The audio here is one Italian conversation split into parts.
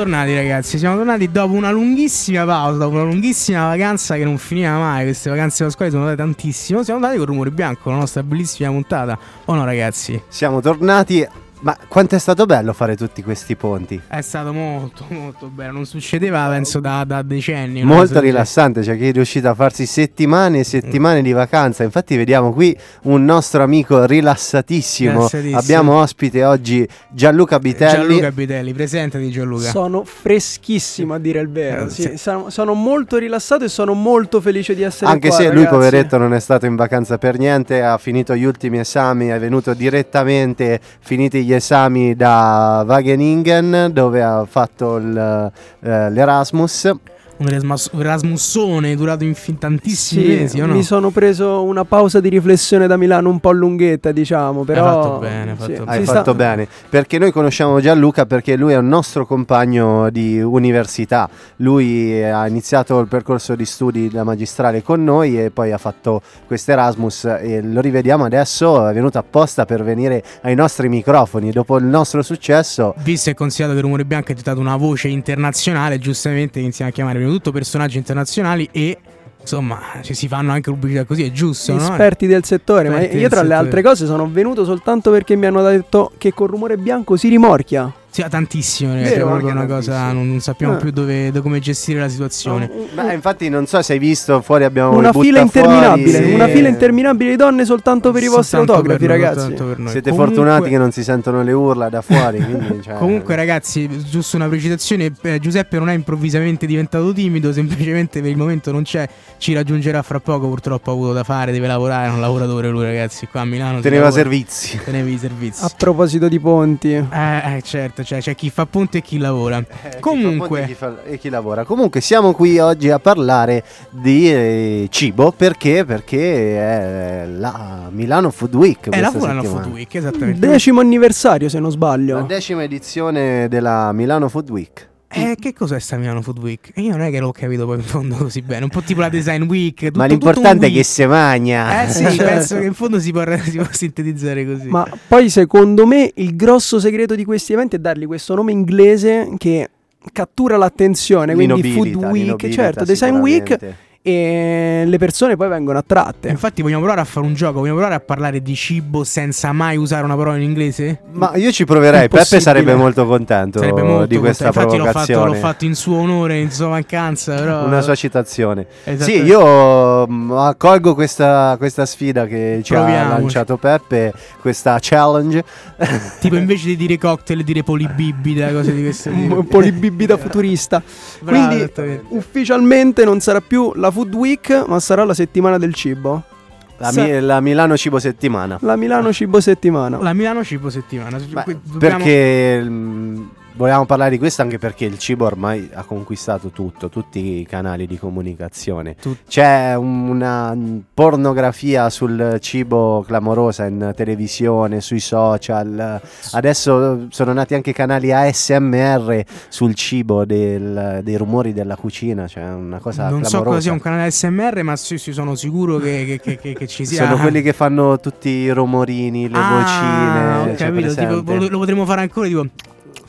Tornati ragazzi, siamo tornati dopo una lunghissima pausa, dopo una lunghissima vacanza che non finiva mai, queste vacanze pasquali sono andate tantissimo, siamo andati con Rumore Bianco, la nostra bellissima puntata, o no ragazzi? Siamo tornati ma quanto è stato bello fare tutti questi ponti? È stato molto molto bello, non succedeva penso da, da decenni. Molto rilassante, cioè che è riuscito a farsi settimane e settimane mm. di vacanza. Infatti vediamo qui un nostro amico rilassatissimo. rilassatissimo. Abbiamo ospite oggi Gianluca Bitelli. Gianluca Bitelli, presente di Gianluca. Sono freschissimo a dire il vero. Eh, sì, sono, sono, molto rilassato e sono molto felice di essere Anche qua. Anche se lui poveretto non è stato in vacanza per niente, ha finito gli ultimi esami, è venuto direttamente finiti gli gli esami da Wageningen dove ha fatto il, eh, l'Erasmus un Erasmus, Erasmussone durato in fin tantissimi sì, mesi. No? Mi sono preso una pausa di riflessione da Milano un po' lunghetta, diciamo. Però hai fatto bene, fatto sì, bene. Hai fatto sta... bene. Perché noi conosciamo Gianluca perché lui è un nostro compagno di università. Lui ha iniziato il percorso di studi da magistrale con noi e poi ha fatto questo Erasmus e lo rivediamo adesso. È venuto apposta per venire ai nostri microfoni dopo il nostro successo. Visto e considerato che Rumore Bianco è diventato una voce internazionale, giustamente iniziamo a chiamare tutto personaggi internazionali e insomma ci si fanno anche pubblicità così, è giusto. Esperti no? del settore, Esperti ma io tra le altre cose sono venuto soltanto perché mi hanno detto che con rumore bianco si rimorchia. Sì, tantissimo, ragazzi, è proprio una cosa, non, non sappiamo eh. più dove, dove, come gestire la situazione. No, Beh, infatti non so se hai visto, fuori abbiamo una fila interminabile, fuori, una fila interminabile di donne soltanto per i vostri autografi, noi, ragazzi. Siete Comunque, fortunati che non si sentono le urla da fuori. quindi, cioè... Comunque ragazzi, giusto una precisazione, eh, Giuseppe non è improvvisamente diventato timido, semplicemente per il momento non c'è, ci raggiungerà fra poco, purtroppo ha avuto da fare, deve lavorare, è un lavoratore lui ragazzi, qua a Milano. Teneva servizi. Tenevi i servizi. A proposito di ponti. Eh, eh certo certo, cioè c'è chi fa punti e chi lavora. Eh, Comunque, chi fa e chi lavora. Comunque, siamo qui oggi a parlare di eh, cibo perché? Perché è la Milano Food Week. È la Milano Food Week, esattamente. Decimo anniversario, se non sbaglio. La decima edizione della Milano Food Week. Eh, che cos'è sta Milano Food Week? Io non è che l'ho capito poi in fondo così bene. Un po' tipo la Design Week. Tutto, Ma l'importante è che si magna. Eh sì, certo. penso che in fondo si può, si può, sintetizzare così. Ma poi secondo me il grosso segreto di questi eventi è dargli questo nome inglese che cattura l'attenzione. Quindi Food Week, certo, Design Week e le persone poi vengono attratte. Infatti vogliamo provare a fare un gioco, vogliamo provare a parlare di cibo senza mai usare una parola in inglese? Ma io ci proverei, Peppe sarebbe molto contento sarebbe molto di questa contento. provocazione. Infatti l'ho fatto, l'ho fatto, in suo onore, in sua mancanza, però... Una sua citazione. Sì, io mm, accolgo questa, questa, sfida che ci Proviamoci. ha lanciato Peppe, questa challenge. tipo invece di dire cocktail, dire polibibida, cose di questo tipo. polibibida futurista. Bravo, Quindi ufficialmente non sarà più la Food Week, ma sarà la settimana del cibo. La, mi- la, Milano Cibo Settimana. La Milano Cibo Settimana. La Milano Cibo Settimana. Beh, Dobbiamo... Perché mm, Volevamo parlare di questo anche perché il cibo ormai ha conquistato tutto, tutti i canali di comunicazione. Tut- C'è una pornografia sul cibo clamorosa in televisione, sui social. Adesso sono nati anche canali ASMR sul cibo, del, dei rumori della cucina. Cioè una cosa non clamorosa. so cosa sia un canale ASMR, ma sì, sì, sono sicuro che, che, che, che, ci sia. Sono quelli che fanno tutti i rumorini, le ah, vocine. Ho cioè, capito, tipo, lo, lo potremmo fare ancora tipo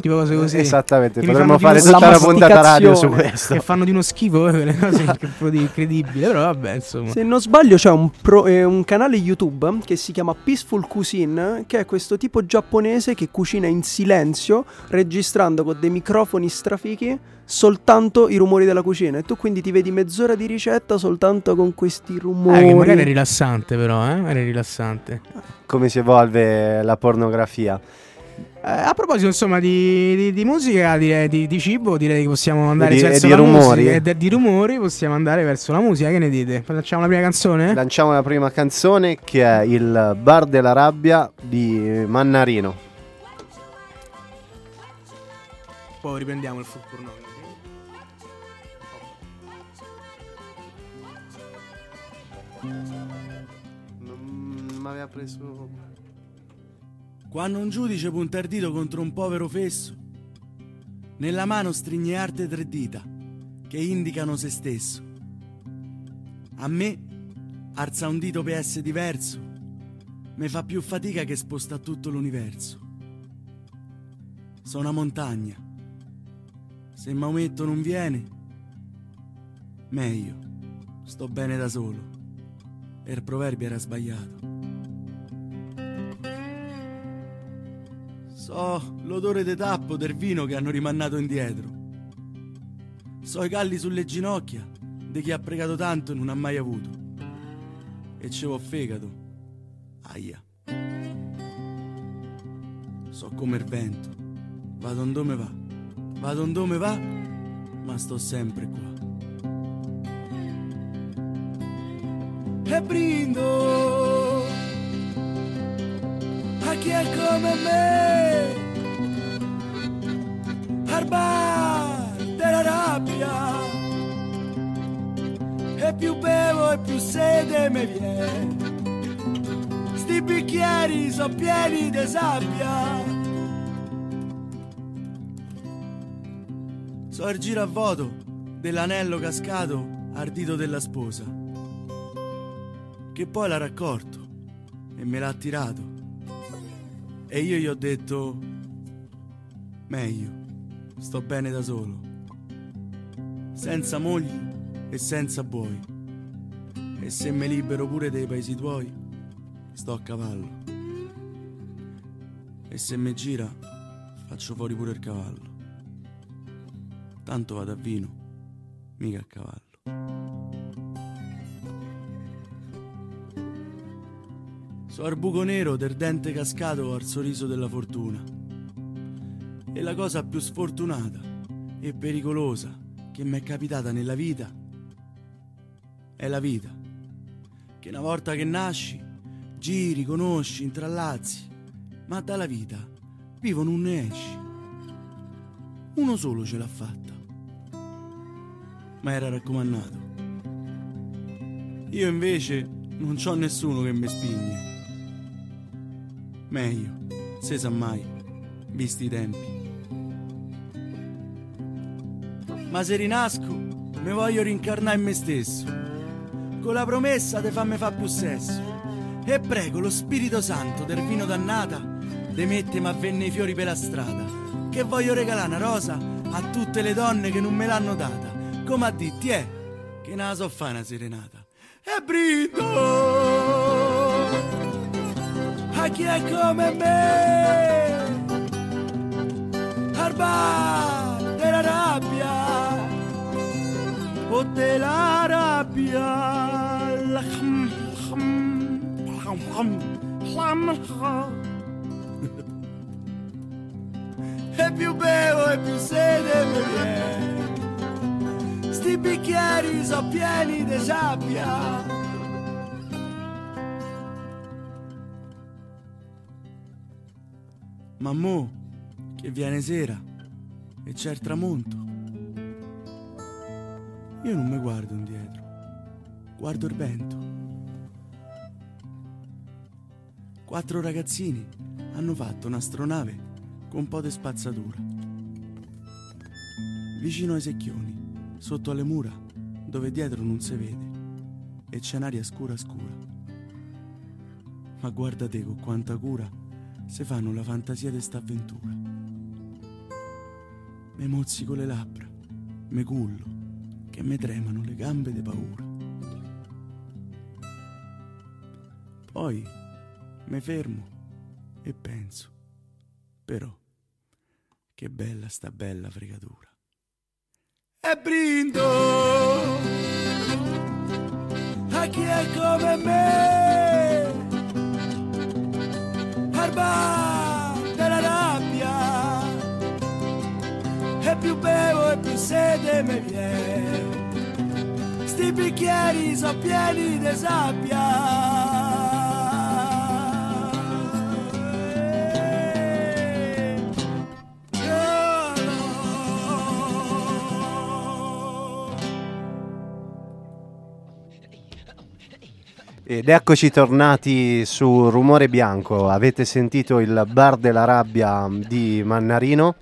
tipo cose così. Esattamente, potremmo fare tutta la puntata radio su questo. Che fanno di uno schifo quelle cose incredibili, però vabbè, insomma. Se non sbaglio c'è un, pro, eh, un, canale YouTube che si chiama Peaceful Cuisine, che è questo tipo giapponese che cucina in silenzio, registrando con dei microfoni strafichi soltanto i rumori della cucina e tu quindi ti vedi mezz'ora di ricetta soltanto con questi rumori. Eh, che magari è rilassante però, eh? È rilassante. Come si evolve la pornografia. Eh, a proposito insomma di, di, di musica, direi, di, di, cibo, direi che possiamo andare di, verso di la rumori. musica. E di rumori possiamo andare verso la musica, che ne dite? Lanciamo la prima canzone? Lanciamo la prima canzone che è il Bar della Rabbia di Mannarino. Poi riprendiamo il full porno. Non mi aveva preso quando un giudice punta il dito contro un povero fesso, nella mano strigne arte tre dita che indicano se stesso. A me alza un dito essere diverso, mi fa più fatica che sposta tutto l'universo. Sono una montagna, Se Maometto non viene, meglio, sto bene da solo. E il proverbio era sbagliato. So l'odore de tappo del vino che hanno rimannato indietro. So i calli sulle ginocchia di chi ha pregato tanto e non ha mai avuto. E c'ho fegato. Aia. So come il vento. Vado dove va. Vado dove va, ma sto sempre qua. E brindo a chi è come me. Più bevo e più sede mi viene. Sti bicchieri sono pieni di sabbia. So il giro a voto dell'anello cascato ardito della sposa, che poi l'ha raccolto e me l'ha tirato. E io gli ho detto, meglio, sto bene da solo, senza mogli e senza buoi. E se mi libero pure dei paesi tuoi, sto a cavallo. E se mi gira, faccio fuori pure il cavallo. Tanto vado a vino, mica a cavallo. So al buco nero del dente cascato al sorriso della fortuna. E la cosa più sfortunata e pericolosa che mi è capitata nella vita è la vita. Che una volta che nasci, giri, conosci, intrallazzi, ma dalla vita vivo non ne esci. Uno solo ce l'ha fatta. Ma era raccomandato. Io invece non c'ho nessuno che mi spigne. Meglio, se sa mai, visti i tempi. Ma se rinasco, mi voglio rincarnare in me stesso, con la promessa di farmi fa più sesso. E prego lo Spirito Santo del vino dannata, de mettermi a venne i fiori per la strada, che voglio regalare una rosa a tutte le donne che non me l'hanno data, come a ditti è, che ne so fare una serenata. E brido! a chi è come me al bar della rabbia o della rabbia e più bevo e più sede mi viene sti bicchieri sono pieni di sabbia. Ma mo che viene sera? E c'è il tramonto. Io non mi guardo guardo il vento. Quattro ragazzini hanno fatto un'astronave con un po' di spazzatura. Vicino ai secchioni, sotto alle mura, dove dietro non si vede, e c'è un'aria scura scura. Ma guarda te con quanta cura se fanno la fantasia di sta avventura. Me mozzico le labbra, me cullo, che me tremano le gambe di paura. Poi me fermo e penso, però, che bella sta bella fregatura. E brindo. A chi è come me? Barba della rabbia. E più bevo e più sede mi viene. Sti bicchieri sono pieni di sabbia Ed eccoci tornati su Rumore Bianco. Avete sentito il bar della rabbia di Mannarino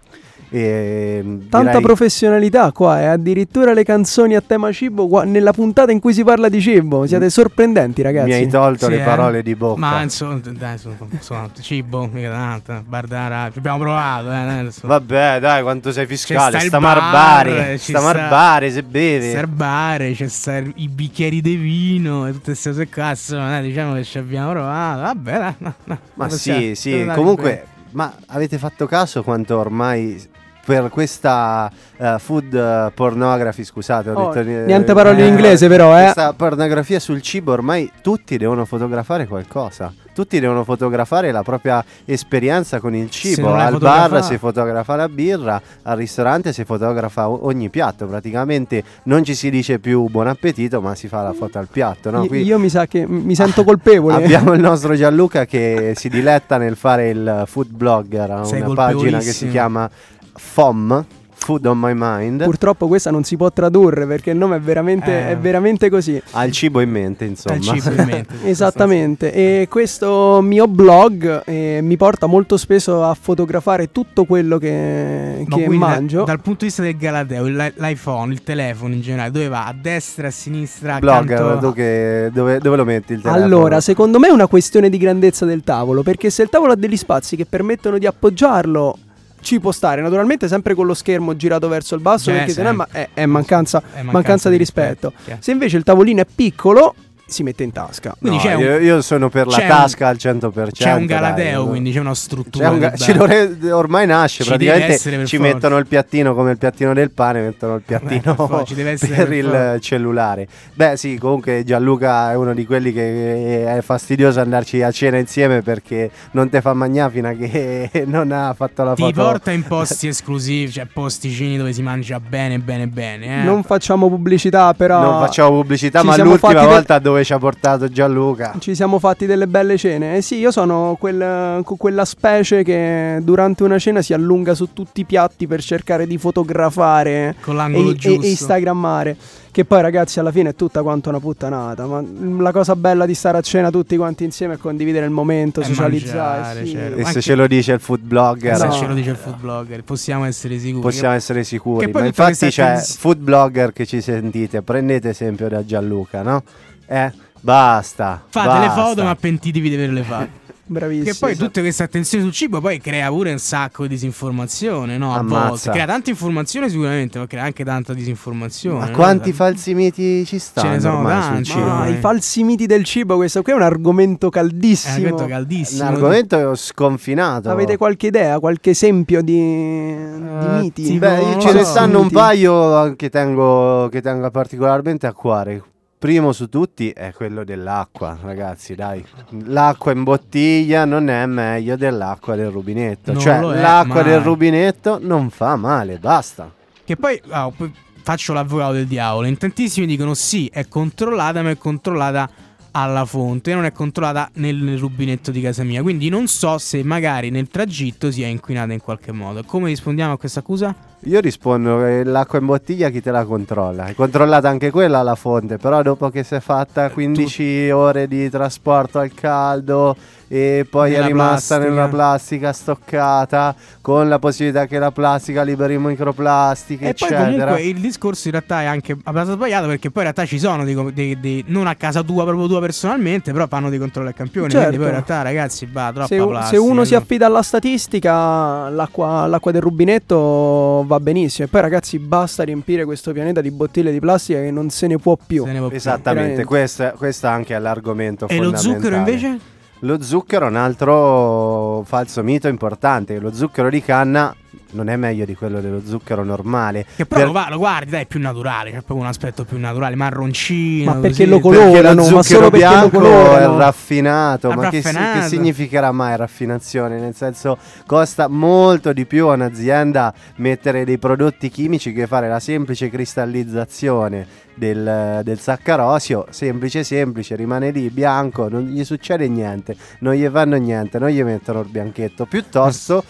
E, Tanta direi- professionalità qua, e addirittura le canzoni a tema cibo qua- nella puntata in cui si parla di cibo. Siete sorprendenti, ragazzi. Mi hai tolto Sì, le eh. parole di bocca. Ma insomma, dai, insomma, insomma, cibo, mica tanto, bardara, ci abbiamo provato, eh. Vabbè, dai, quanto sei fiscale. sta il Sta bar, marbare. Sta sta- marbare se beve. Serbare, c'è sta i bicchieri di vino e tutte queste cose qua, insomma, diciamo che ci abbiamo provato. Vabbè, dai, no, no, Ma sì, sì, possiamo andare comunque, bene. ma avete fatto caso quanto ormai per questa eh, food eh, pornography, scusate, ho Oh, detto eh, niente parole in inglese, però, eh. Questa pornografia sul cibo ormai tutti devono fotografare qualcosa. Tutti devono fotografare la propria esperienza con il cibo. Al bar si fotografa la birra, al ristorante si fotografa ogni piatto. Praticamente non ci si dice più buon appetito, ma si fa la foto al piatto. No? Io- Qui- Io mi sa che mi sento colpevole. Abbiamo il nostro Gianluca che si diletta nel fare il food blogger, ha una pagina che si chiama FOM, Food on My Mind, Purtroppo questa non si può tradurre perché il nome è veramente, Eh. è veramente così. ha il cibo in mente insomma. Al cibo in mente. Esattamente, e questo mio blog eh, mi porta molto spesso a fotografare tutto quello che, Ma che quindi da- mangio. dal punto di vista del Galateo, il- l'iPhone, il telefono in generale, dove va? A destra, a sinistra, Blogger, accanto- che- dove, dove lo metti il telefono? Allora, secondo me è una questione di grandezza del tavolo, perché se il tavolo ha degli spazi che permettono di appoggiarlo, ci può stare, naturalmente sempre con lo schermo girato verso il basso, Cioè, perché sennò è, ma- è- è mancanza, È mancanza di rispetto. chiaro. Se invece il tavolino è piccolo, si mette in tasca. Quindi No, c'è un- io, io sono per la c'è un- tasca al 100%. C'è un dai, Galateo, no? quindi c'è una C'è struttura. un ga- del ci dovrebbe- ormai nasce Ci praticamente per ci forza. mettono il piattino come il piattino del pane mettono il piattino per forza, ci deve essere per per il forza. cellulare beh sì comunque Gianluca è uno di quelli che è fastidioso andarci a cena insieme perché non te fa mangiare fino a che non ha fatto la Ti foto porta in posti esclusivi, cioè posticini dove si mangia bene, bene, bene. Eh. Non facciamo pubblicità, però non facciamo pubblicità ci ma l'ultima fatti de- volta dove ci ha portato Gianluca ci siamo fatti delle belle cene. Eh sì, io sono quel- quella specie che durante una cena si allunga su tutti i piatti per cercare di fotografare Con e, l'angolo e- giusto. e instagrammare. Che poi, ragazzi, alla fine è tutta quanto una puttanata. Ma la cosa bella di stare a cena tutti quanti insieme è condividere il momento, E socializzare. mangiare, sì. certo. e se ce lo dice il food blogger Se No. ce lo dice il food blogger, possiamo essere sicuri. possiamo essere sicuri. Ma infatti c'è food blogger che ci sentite, prendete esempio da Gianluca, no? Eh, basta. Fate le basta. foto, ma pentitevi di averle fatte. Bravissimo. Che poi tutte queste attenzioni sul cibo poi crea pure un sacco di disinformazione, no? A volte. Crea tanta informazione sicuramente, ma crea anche tanta disinformazione. Ma no? quanti falsi miti ci stanno ne sono ormai sul tanti, cibo? Ma eh. i falsi miti del cibo, questo qui è un argomento È un caldissimo. argomento Un caldissimo. argomento sconfinato. Avete qualche idea, qualche esempio di, di Eh, miti? Beh, ce ne so. stanno un paio che tengo, che tengo particolarmente a cuore. Primo su tutti è quello dell'acqua, ragazzi, dai. L'acqua in bottiglia non è meglio dell'acqua del rubinetto. Non cioè, è, l'acqua del rubinetto non fa male, basta. Che poi, poi faccio l'avvocato del diavolo. In tantissimi dicono sì, è controllata, ma è controllata alla fonte, non è controllata nel, nel rubinetto di casa mia. Quindi non so se magari nel tragitto sia inquinata in qualche modo. Come rispondiamo a questa accusa? Io rispondo che l'acqua in bottiglia chi te la controlla? È controllata anche quella alla fonte, però dopo che si è fatta 15 ore di trasporto al caldo e poi Nella è rimasta plastica. nella plastica stoccata con la possibilità che la plastica liberi microplastiche, E poi eccetera. comunque il discorso in realtà è anche abbastanza sbagliato perché poi in realtà ci sono dei, dei- dei- non a casa tua proprio tua personalmente, però fanno dei controlli al campione, Certo. quindi poi in realtà ragazzi va troppa Se, plastica. se uno si affida alla statistica, l'acqua, l'acqua del rubinetto va benissimo. E poi, ragazzi, basta riempire questo pianeta di bottiglie di plastica che non se ne può più. Se ne può più. Esattamente, Veramente. questo, questo anche è l'argomento E lo fondamentale. zucchero invece? Lo zucchero è un altro falso mito importante. Lo zucchero di canna non è meglio di quello dello zucchero normale. Che però Per- lo, va- lo guardi, dai, è più naturale, c'è proprio un aspetto più naturale, marroncino. Ma perché così. lo Perché colorano, lo ma zucchero solo perché lo bianco è raffinato. È ma che, si- che significherà mai raffinazione? Nel senso, costa molto di più a un'azienda mettere dei prodotti chimici che fare la semplice cristallizzazione del, del saccarosio. Semplice, semplice, rimane lì bianco, non gli succede niente, non gli fanno niente, non gli mettono il bianchetto. Piuttosto.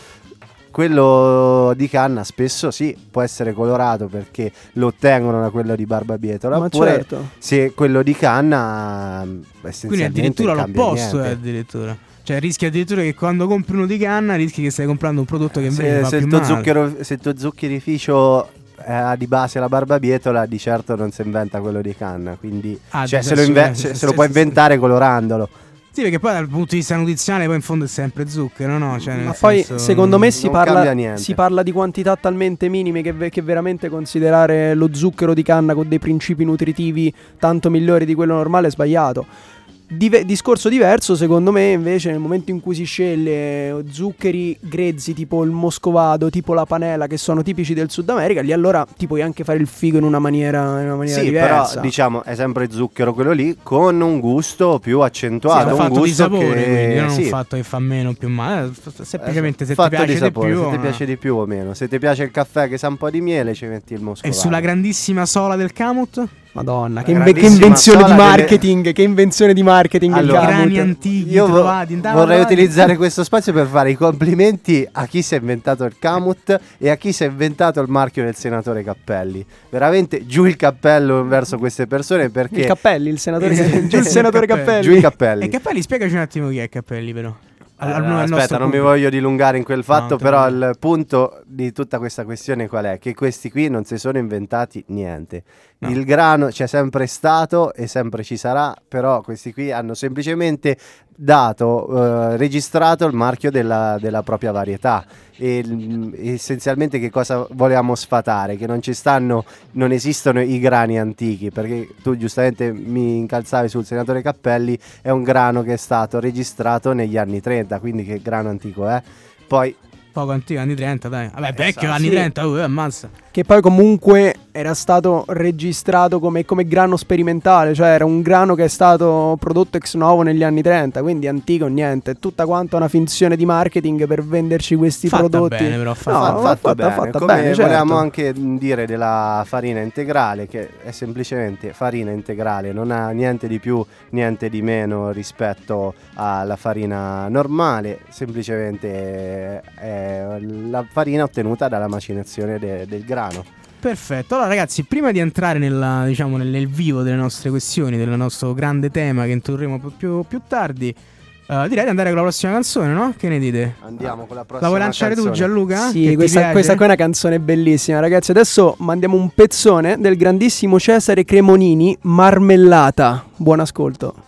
Quello di canna spesso sì, può essere colorato perché lo ottengono da quello di barbabietola. Ma oppure certo. se quello di canna mh, Quindi addirittura l'opposto, eh, niente. addirittura. Cioè, rischi addirittura che quando compri uno di canna, rischi che stai comprando un prodotto che invece se, se il male. zucchero, se il tuo zuccherificio ha di base la barbabietola, di certo non si inventa quello di canna. Quindi Ah, cioè, se, lo, inve- se- se lo sì, inventare colorandolo. Sì, perché poi dal punto di vista nutrizionale, poi in fondo è sempre zucchero, no? Cioè, nel Ma poi senso- secondo me si parla, si parla di quantità talmente minime che, ve- che veramente considerare lo zucchero di canna con dei principi nutritivi tanto migliori di quello normale è sbagliato. Dive- discorso diverso, secondo me, invece, nel momento in cui si sceglie zuccheri grezzi tipo il moscovado, tipo la panela, che sono tipici del Sud America, lì allora ti puoi anche fare il figo in una maniera, in una maniera Sì, diversa. però diciamo è sempre zucchero quello lì con un gusto più Sì, accentuato. un un fatto di gusto sapore, che quindi non sì, un fatto che fa meno o più male. Semplicemente se ti fatto piace di di, sapore, più. se ti no? piace di più o meno. Se ti piace il caffè che sa un po' di miele, ci metti il E moscovado. sulla grandissima sola del Camut? Madonna, che, inve- che invenzione di sola delle- marketing, che invenzione di marketing il Allora. Grani antichi Io vo- vorrei utilizzare questo spazio per fare i complimenti a chi si è inventato il Camut e a chi si è inventato il marchio del senatore Cappelli. Veramente giù il cappello verso queste persone perché Il Cappelli, il senatore, giù il senatore Cappelli. Giù i cappelli. E Cappelli, spiegaci un attimo chi è Cappelli, però. Al- Eh, aspetta, non mi pubblico. voglio dilungare in quel fatto, No, però il punto di tutta questa questione qual è? Che questi qui non si sono inventati niente. No. Il grano c'è sempre stato e sempre ci sarà, però questi qui hanno semplicemente dato, eh, registrato il marchio della, della propria varietà. E mm, essenzialmente che cosa volevamo sfatare? Che non ci stanno, non esistono i grani antichi, perché tu giustamente mi incalzavi sul senatore Cappelli, è un grano che è stato registrato negli anni 30, quindi che grano antico è. Poi Poco antico, anni 30, dai. Vabbè, vecchio, Esatto, anni sì. 30, uh, ammazza. Che poi comunque era stato registrato come, come grano sperimentale, cioè era un grano che è stato prodotto ex novo negli anni 30, quindi antico niente, è tutta quanta una finzione di marketing per venderci questi Fatta prodotti. bene, però, fatta No, fa- ma fatto fatta- bene. fatta Come bene, volevamo certo. anche mh, dire della farina integrale, che è semplicemente farina integrale, non ha niente di più, niente di meno rispetto alla farina normale, semplicemente è la farina ottenuta dalla macinazione de- del grano. Perfetto. Allora, ragazzi, prima di entrare nella, diciamo, nel, nel vivo delle nostre questioni, del nostro grande tema che introdurremo più, più, più tardi, eh, direi di andare con la prossima canzone, no? Che ne dite? Andiamo con la prossima La vuoi lanciare tu, canzone. Gianluca? Che Sì, questa, questa qua è una canzone bellissima, ragazzi. Adesso mandiamo un pezzone del grandissimo Cesare Cremonini, Marmellata. Buon ascolto.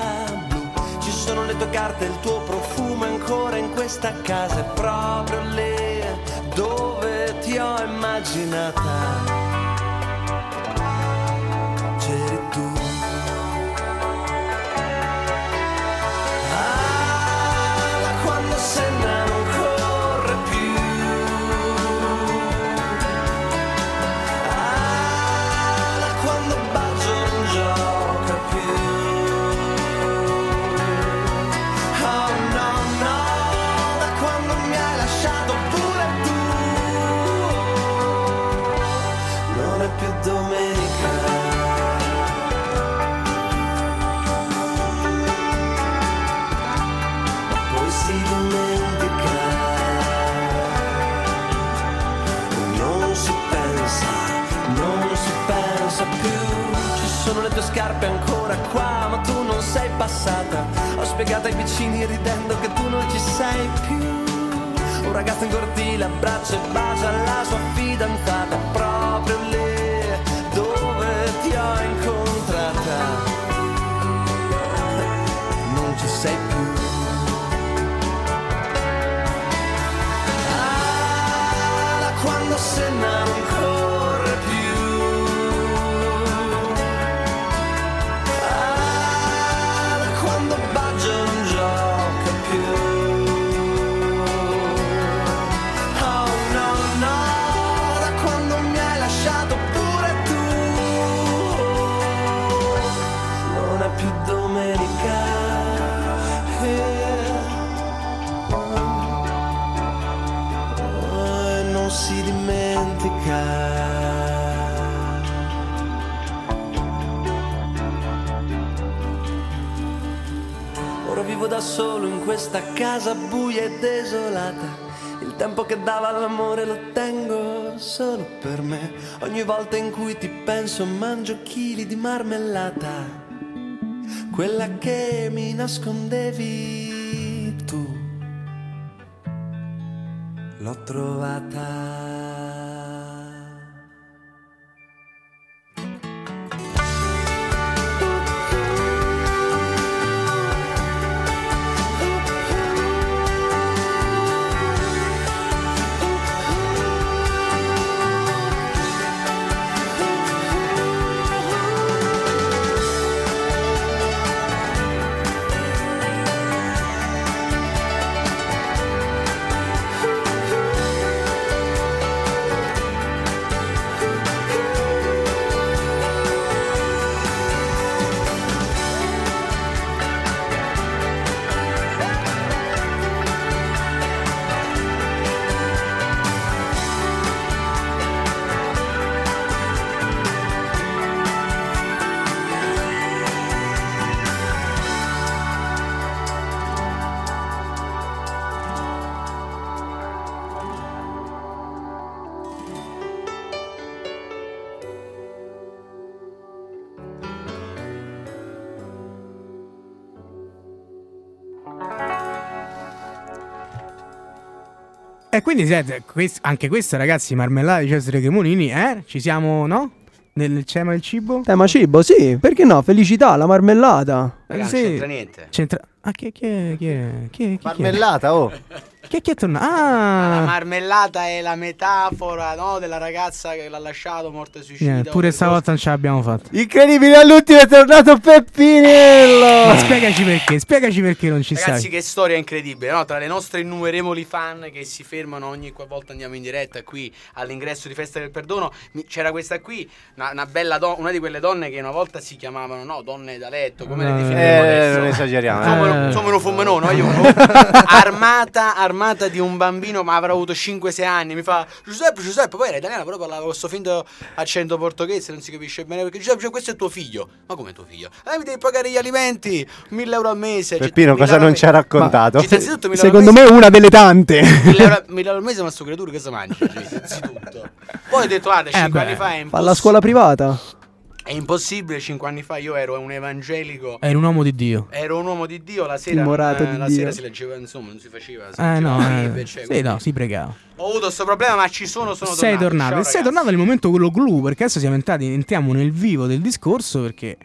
sono le tue carte, il tuo profumo ancora in questa casa, è proprio lì dove ti ho immaginata. Scarpe ancora qua, ma tu non sei passata. Ho spiegato ai vicini ridendo che tu non ci sei più. Un ragazzo in cortile abbraccia e bacia la sua fidanzata questa casa buia e desolata. Il tempo che dava all'amore lo tengo solo per me. Ogni volta in cui ti penso mangio chili di marmellata. Quella che mi nascondevi tu. L'ho trovata. E quindi siete, quest- anche questa ragazzi, marmellata di Cesare Cremonini, eh? Ci siamo, no? Nel tema del cibo? Tema cibo, sì, perché no? Felicità, la marmellata. Raga, sì. non c'entra niente. C'entra... Ah, chi, chi, chi, chi, chi, chi, chi, Marmellata, oh. Chi, chi è tornato? La Ah, marmellata è la metafora no, della ragazza che l'ha lasciato morte suicida. niente, pure stavolta non ce l'abbiamo fatta. Incredibile, all'ultimo è tornato Peppinello. Ma spiegaci perché, spiegaci perché non ci Ragazzi, stai. che storia incredibile, no? Tra le nostre innumerevoli fan che si fermano ogni qualvolta andiamo in diretta qui all'ingresso di Festa del Perdono, mi- c'era questa qui, una, una bella donna, una di quelle donne che una volta si chiamavano, no, donne da letto, come le Eh, definiremo Eh, adesso? non esageriamo. Insomma, eh. uno- insomma, uno fumenone, no? Io armata, armata di un bambino, ma avrà avuto 5-6 anni. Mi fa Giuseppe, Giuseppe, poi era italiana, però parlava con questo finto accento portoghese, non si capisce bene perché Giuseppe, cioè, questo è tuo figlio. Ma come tuo figlio? Eh, mi devi pagare gli alimenti, 1000 euro al mese. cioè, Peppino, 1000 cosa non ci ha raccontato? Cioè, innanzitutto 1000 euro al Secondo me una delle tante. 1000 euro, 1000 euro al mese, ma sto creatura che si mangia? Cioè, innanzitutto. Poi ho detto, guarda, 5 beh, anni fa è Fa impossibile. la scuola privata. È impossibile, 5 anni fa io ero un evangelico. Era un uomo di Dio. Ero un uomo di Dio, la sera, eh, di la Dio. sera si leggeva, insomma, non si faceva. Si Eh no, eh, cioè, sì, no, si pregava. Ho avuto questo problema, ma ci sono, sono sei tornato. tornato. Ciao, e sei tornato nel momento quello clou, perché adesso siamo entrati, entriamo nel vivo del discorso perché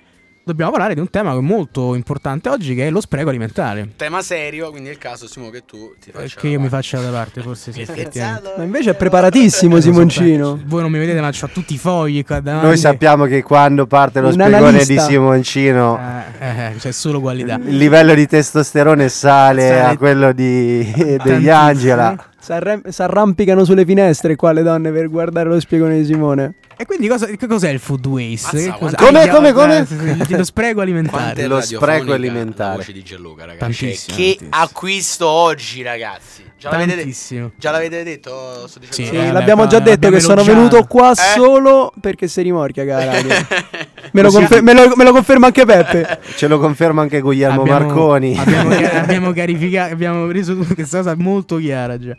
dobbiamo parlare di un tema che è molto importante oggi, che è lo spreco alimentare. Tema serio, quindi è il caso, Simo, che tu ti Eh, faccia. Che io mi faccia da parte, forse sì. Ma invece è preparatissimo so, Simoncino. Voi non mi vedete, ma ho tutti i fogli qua davanti. Noi sappiamo che quando parte lo Un analista. di Simoncino, Eh, eh, c'è solo qualità. il livello di testosterone sale Sale a quello di, degli. Angela. S'arrem- S'arrampicano sulle finestre qua le donne per guardare lo spiegone di Simone. E quindi cosa, che cos'è il food waste? Mazza, cosa- Come, come, come? Lo spreco alimentare. Lo spreco alimentare. La voce di Gianluca, ragazzi. Tantissimo, che tantissimo. acquisto oggi, ragazzi. Già l'avete, già l'avete detto? Sto Sì, Sì, l'abbiamo già detto che sono venuto qua Eh? solo perché sei rimorchia, cara. Me lo, confer- me lo- me lo conferma anche Peppe. Ce lo conferma anche Guglielmo Abbiamo- Marconi. Abbiamo, abbiamo chiarificato, abbiamo reso questa cosa molto chiara già.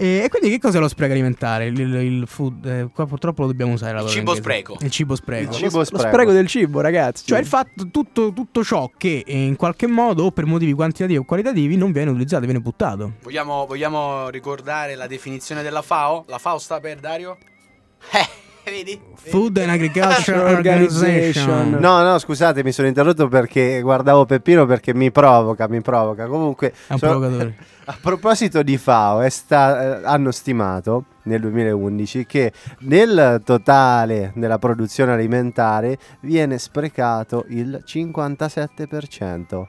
E, e quindi che cos'è lo spreco alimentare? Il, il- il food, eh, qua purtroppo lo dobbiamo usare la Il cibo spreco. Il cibo spreco. Il cibo Lo spreco. spreco del cibo, ragazzi. Cioè il fatto, tutto, tutto ciò che eh, in qualche modo o per motivi quantitativi o qualitativi non viene utilizzato, viene buttato. Vogliamo, vogliamo ricordare la definizione della FAO? La FAO sta per Dario? Eh, vedi? Food and Agriculture Organization. No, no, scusate, mi sono interrotto perché guardavo Peppino perché mi provoca, mi provoca. Comunque, È un sono- provocatore. a proposito di FAO, è sta- eh, hanno stimato nel 2011 che nel totale della produzione alimentare viene sprecato il 57%.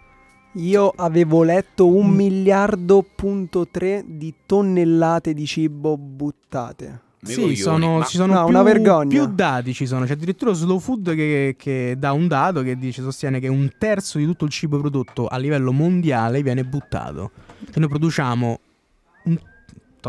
Io avevo letto un miliardo punto tre di tonnellate di cibo buttate. Sì, coglioni, sono, ma- ci sono No, più, una vergogna. più dati ci sono. C'è addirittura Slow Food che, che dà un dato che dice, sostiene che un terzo di tutto il cibo prodotto a livello mondiale viene buttato. E noi produciamo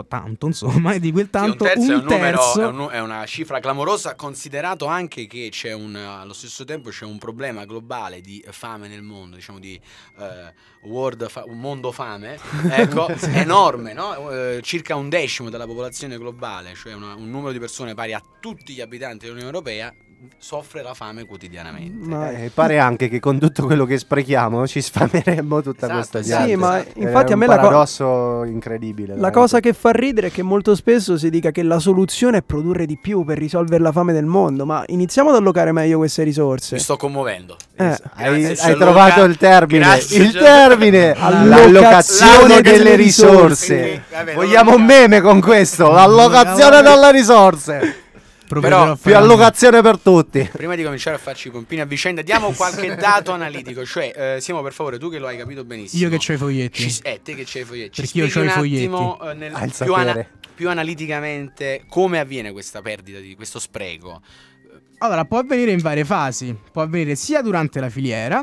tanto, insomma, e di quel Sì, tanto un terzo, è, un un numero- è un è una cifra clamorosa, considerato anche che c'è un, allo stesso tempo c'è un problema globale di fame nel mondo, diciamo di eh, world fa- un mondo fame, ecco, enorme, no? Eh, circa un decimo della popolazione globale, cioè una- un numero di persone pari a tutti gli abitanti dell'Unione Europea, soffre la fame quotidianamente. Ma- Eh, pare anche che con tutto quello che sprechiamo ci sfameremmo tutta Esatto, questa esatto, gente. Sì, ma esatto. infatti è a me la, co- paradosso incredibile. la veramente. cosa che fa ridere è che molto spesso si dica che la soluzione è produrre di più per risolvere la fame del mondo, ma iniziamo ad allocare meglio queste risorse. Mi sto commuovendo. Eh, Hai, Grazie, hai Gianluca. trovato il termine. Grazie, il termine. Allocazione L'allocazione delle risorse. risorse. Vabbè, Vogliamo un meme con questo. L'allocazione delle risorse. Però a Più fare- allocazione per tutti. Prima di cominciare a farci i pompini a vicenda, diamo qualche dato analitico. Cioè, eh, Simo, per favore, tu che lo hai capito benissimo. Io che c'ho i foglietti. Ci, eh, te che c'hai i foglietti. Ci Perché io c'ho i un foglietti. attimo, eh, nel- Ah, più, ana- più analiticamente come avviene questa perdita, di questo spreco. Allora, può avvenire in varie fasi. Può avvenire sia durante la filiera,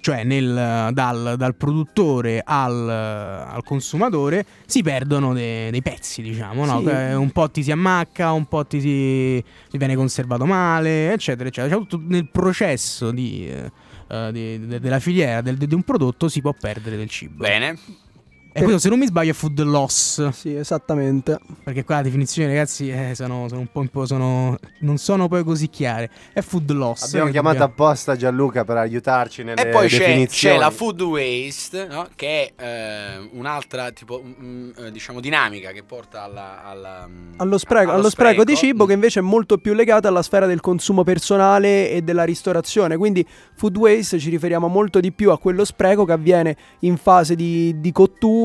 cioè nel- dal, dal produttore al, al consumatore, si perdono de- dei pezzi, diciamo. no? Sì. Che Un po' ti si ammacca, un po' ti, si, ti viene conservato male, eccetera, eccetera. Cioè, tutto nel processo di, eh, di- de- della filiera del- di un prodotto si può perdere del cibo. Bene. E questo, se non mi sbaglio, è food loss. Sì, esattamente. Perché qua la definizione, ragazzi, eh, sono, sono un po', un po' sono, non sono poi così chiare. È food loss. Abbiamo chiamato dobbiamo- apposta Gianluca per aiutarci nelle E poi c'è, definizioni. c'è la food waste, no? che è eh, un'altra tipo, mm, eh, diciamo, dinamica che porta alla, alla, mm, Allo spreco, allo allo spreco di cibo che invece è molto più legato alla sfera del consumo personale e della ristorazione. Quindi food waste ci riferiamo molto di più a quello spreco che avviene in fase di, di cottura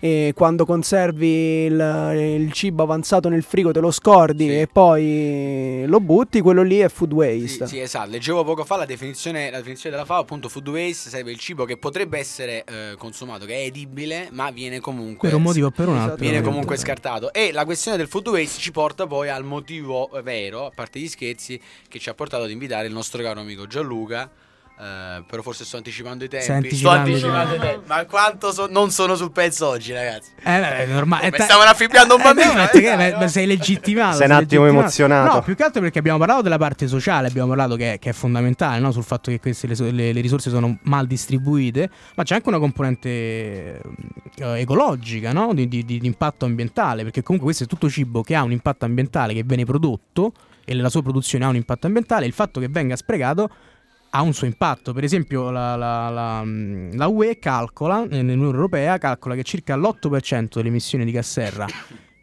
e quando conservi il, il cibo avanzato nel frigo te lo scordi Sì. e poi lo butti, quello lì è food waste. Sì, sì, esatto. Leggevo poco fa la definizione, la definizione della FAO, appunto food waste sarebbe il cibo che potrebbe essere eh, consumato, che è edibile, ma viene comunque Per un motivo o per un altro. viene comunque scartato. E la questione del food waste ci porta poi al motivo vero, a parte gli scherzi, che ci ha portato ad invitare il nostro caro amico Gianluca. Eh, però forse sto anticipando i tempi. Sto anticipando i tempi. Ma quanto so- non sono sul pezzo oggi, ragazzi. Eh, beh, è normale. Come stavano affibbiando un bambino, Eh, beh, eh, beh, no? beh, sei legittimato. Sei un attimo emozionato. No, più che altro perché abbiamo parlato della parte sociale, abbiamo parlato che, che è fondamentale, no? sul fatto che queste, le, le- le risorse sono mal distribuite, ma c'è anche una componente eh, ecologica, no? di, di- di- di impatto ambientale, perché comunque questo è tutto cibo che ha un impatto ambientale, che viene prodotto e la sua produzione ha un impatto ambientale, il fatto che venga sprecato ha un suo impatto. Per esempio, la, la- la- mh, la UE calcola, eh, nell'Unione Europea, calcola che circa l'8% delle emissioni di gas serra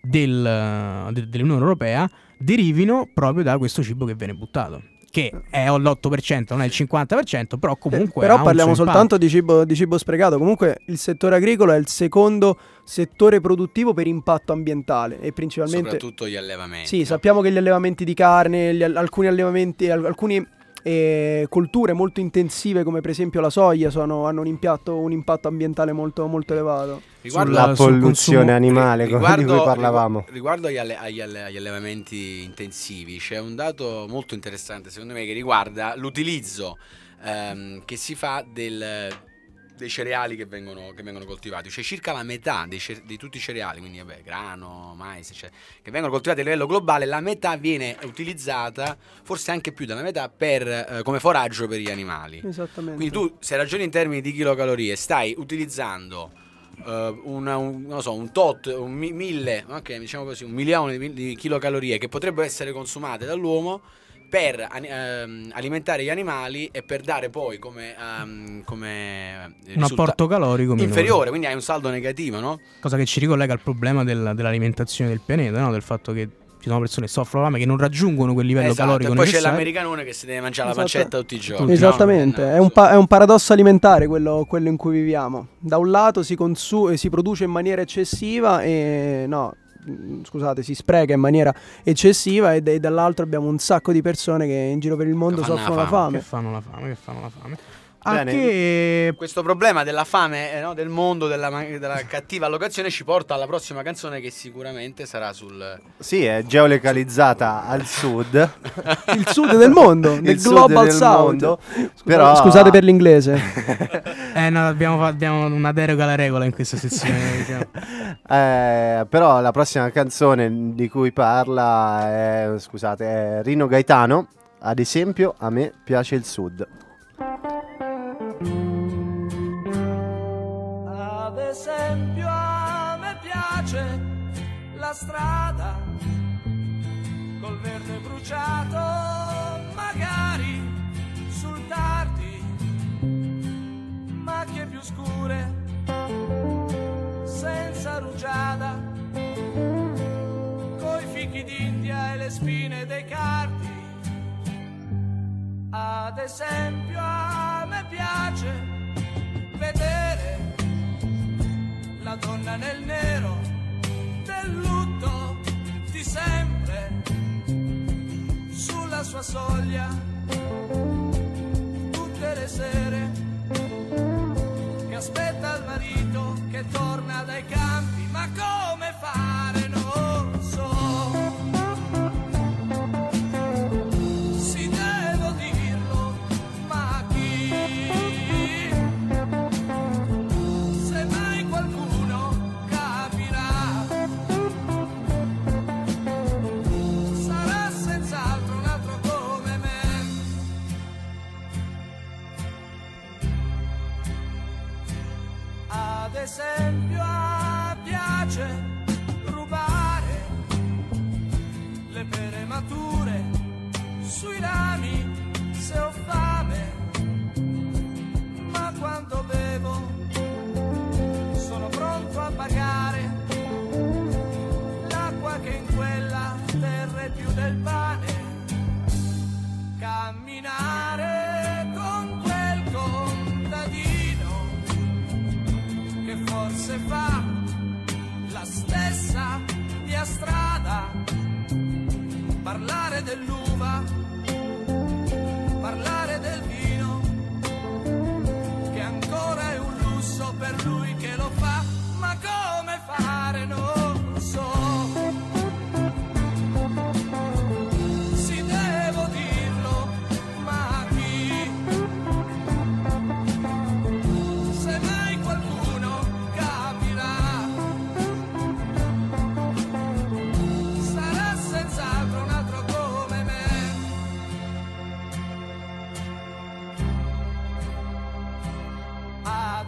del, eh, de- dell'Unione Europea derivino proprio da questo cibo che viene buttato. Che è l'8%, non è il 50%, però comunque. Eh, Però ha un parliamo suo soltanto di cibo, di cibo sprecato. Comunque il settore agricolo è il secondo settore produttivo per impatto ambientale e principalmente... Soprattutto gli allevamenti. Sì, sappiamo che gli allevamenti di carne, gli al- alcuni allevamenti, al- alcuni eh, colture molto intensive come per esempio la soia sono- hanno un, impiatto- un impatto ambientale molto, molto elevato. Riguardo, La sul polluzione consumo- animale come- di cui parlavamo. rigu- Riguardo agli, alle- agli alle- agli allevamenti intensivi, c'è un dato molto interessante secondo me che riguarda l'utilizzo ehm, che si fa del- dei cereali che vengono, che vengono coltivati, cioè circa la metà ce- di tutti i cereali, quindi vabbè, grano, mais, eccetera, che vengono coltivati a livello globale, la metà viene utilizzata, forse anche più della metà, per, eh, come foraggio per gli animali. Esattamente. Quindi tu, se ragioni in termini di kilocalorie, stai utilizzando eh, una- un, non so, un tot, un mi- mille, ok, diciamo così, un milione di, di kilocalorie che potrebbero essere consumate dall'uomo per ehm, alimentare gli animali e per dare poi come, ehm, come Un apporto calorico minore. inferiore, quindi hai un saldo negativo, no? Cosa che ci ricollega al problema del- dell'alimentazione del pianeta, no? del fatto che ci sono persone che soffrono fame che non raggiungono quel livello Esatto, calorico e poi c'è l'americanone che si deve mangiare la Esatto. pancetta tutti i giorni. Tutti. no? Esattamente, No, è, un pa- è un paradosso alimentare quello, quello in cui viviamo. Da un lato si, consu- si produce in maniera eccessiva e no, scusate, si spreca in maniera eccessiva e, e dall'altro abbiamo un sacco di persone che in giro per il mondo soffrono la fame, fame. Che fanno la fame, che fanno la fame. A Bene. che Questo problema della fame eh, no, del mondo, della, della cattiva allocazione ci porta alla prossima canzone che sicuramente sarà sul... Sì, è geolocalizzata al sud. Il sud del mondo, nel Il Global del South. mondo, Scusa- però- Scusate per l'inglese. Eh no, abbiamo, abbiamo una deroga alla regola in questa sezione. diciamo. Eh, però la prossima canzone di cui parla è, scusate, è Rino Gaetano. Ad esempio, a me piace il sud. Esempio a me piace la strada col verde bruciato, magari sul tardi, macchie più scure, senza rugiada, coi fichi d'India e le spine dei cardi. Ad esempio a me piace vedere la donna nel nero del lutto di sempre sulla sua soglia tutte le sere che aspetta il marito che torna dai campi ma come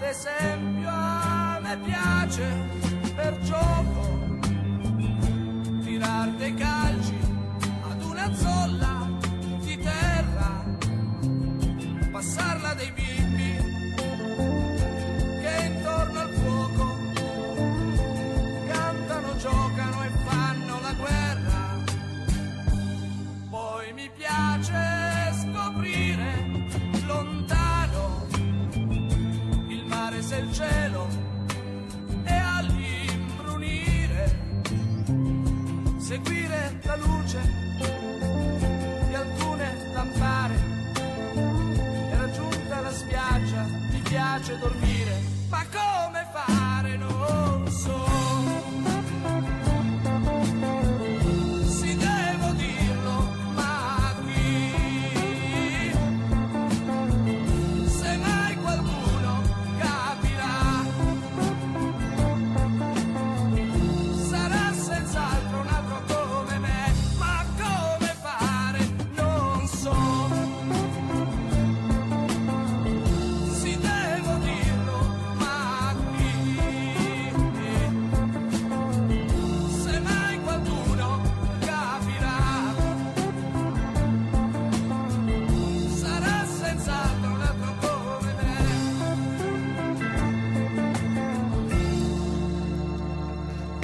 esempio a me piace per gioco tirar dei calci ad una zolla di terra, passarla dei la luce di alcune lampare e raggiunta la spiaggia mi piace dormire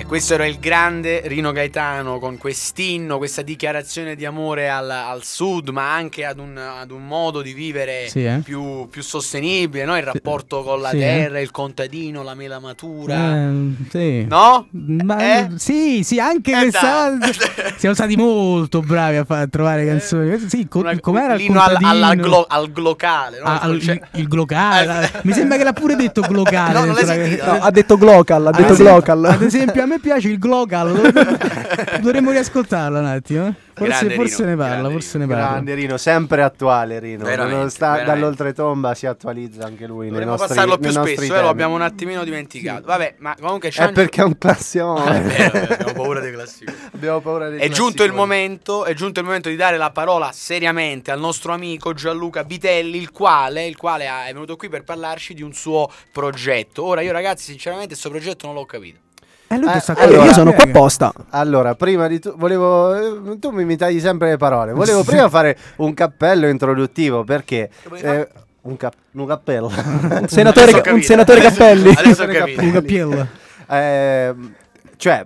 Questo era il grande Rino Gaetano con quest'inno, questa dichiarazione di amore al, al sud, ma anche ad un, ad un, modo di vivere sì, eh? più, più, sostenibile, no? il rapporto con la sì, terra, eh? il contadino, la mela matura. Eh, sì. No? Ma, eh? Sì, sì, anche Eh, questa. Siamo stati molto bravi a, fare, a trovare canzoni. Sì, co- Una- com'era il Lino al, contadino? al, glo- al glocale, no? Ah, al- Cioè- il, il glocale. Mi sembra che l'ha pure detto glocale. No, non l'hai sentito? No, ha detto Glocal, ha Ad detto esempio- Glocal. Ad esempio, a me piace il Glocal. Dovremmo riascoltarlo un attimo. eh. Forse, forse Rino, ne parla. Forse ne parla. Grande Rino, sempre attuale Rino. Veramente, sta- veramente. dall'oltretomba si attualizza anche lui Dovremmo nostri, passarlo più spesso, eh, lo abbiamo un attimino dimenticato. Vabbè, ma comunque È perché è un classione. È vero, è vero, abbiamo paura dei classici. abbiamo paura dei È giunto il momento, è giunto il momento di dare la parola seriamente al nostro amico Gianluca Vitelli, il quale, il quale è venuto qui per parlarci di un suo progetto. Ora io ragazzi, sinceramente, questo progetto non l'ho capito. Eh, lui Eh, allora, io sono qua apposta. Allora, prima di tutto, volevo. eh, Tu mi, tagli sempre le parole. Volevo prima fare un cappello introduttivo perché. eh, un, cap- un cappello. Senatore, Adesso ho un senatore Adesso- Cappelli. Adesso. Un cappiello. Eh, cioè,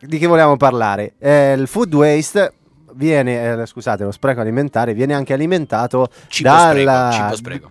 di che vogliamo parlare? Eh, il food waste viene, eh, scusate, lo spreco alimentare viene anche alimentato Cibo dalla, spreco, cibo spreco.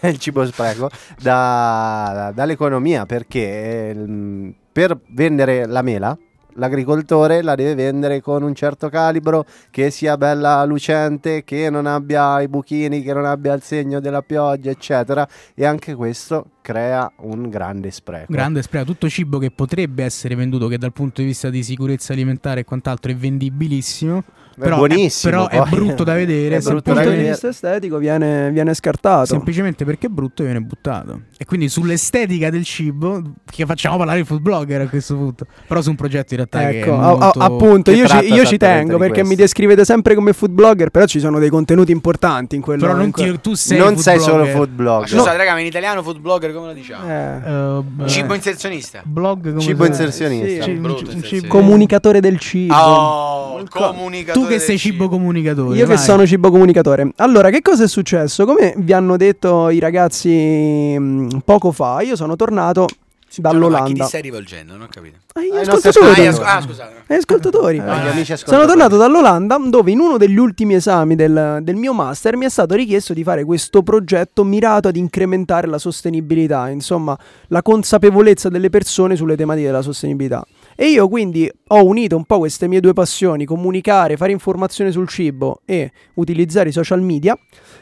il cibo spreco da- dall'economia perché eh, per vendere la mela l'agricoltore la deve vendere con un certo calibro che sia bella lucente che non abbia i buchini che non abbia il segno della pioggia eccetera e anche questo crea un grande spreco Grande spreco. Tutto cibo che potrebbe essere venduto, che dal punto di vista di sicurezza alimentare e quant'altro è vendibilissimo. È Però, buonissimo È, però è poi. brutto da vedere. È Dal punto da di vista estetico viene, viene scartato. Semplicemente perché è brutto viene buttato. E quindi sull'estetica del cibo, che facciamo parlare i food blogger a questo punto. Però su un progetto in realtà che è Ecco, a- a- appunto, che io ci, io ci tengo perché mi descrivete sempre come food blogger, però ci sono dei contenuti importanti in quello. Però non ti, tu sei non food sei solo blogger. food Ma blogger scusate, raga, ma in italiano food blogger come lo diciamo? Eh, Eh, beh, Cibo inserzionista. blog come cibo se- inserzionista Sì, Ci- brutto un inserzionista. cibo- comunicatore del cibo. Oh, comunicatore Tu che sei cibo comunicatore. Io che vai. sono cibo comunicatore. Allora, che cosa è successo? Come vi hanno detto i ragazzi mh, poco fa, io sono tornato Ma chi dall'Olanda. ti stai rivolgendo? Non ho capito. Ah, gli ascoltatori. Ah, ah, scusate. Eh, ascoltatori. Eh, gli Ah, amici Sono ascoltatori. tornato dall'Olanda dove in uno degli ultimi esami del, del mio master mi è stato richiesto di fare questo progetto mirato ad incrementare la sostenibilità, insomma la consapevolezza delle persone sulle tematiche della sostenibilità. E io quindi ho unito un po' queste mie due passioni, comunicare, fare informazione sul cibo e utilizzare i social media.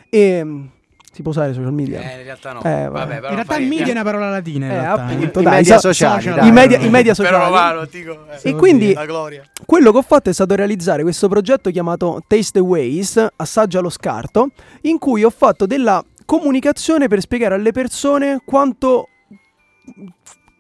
E mm, si può usare i social media? Eh, in realtà no. Eh, vabbè. vabbè, però In realtà il media è una parola latina. In Eh, appunto, I dai, media so- sociali, social. dai. I media, i media Però sociali. Romano, dico, eh, E quindi quello che ho fatto è stato realizzare questo progetto chiamato Taste the Waste, assaggia lo scarto, in cui ho fatto della comunicazione per spiegare alle persone quanto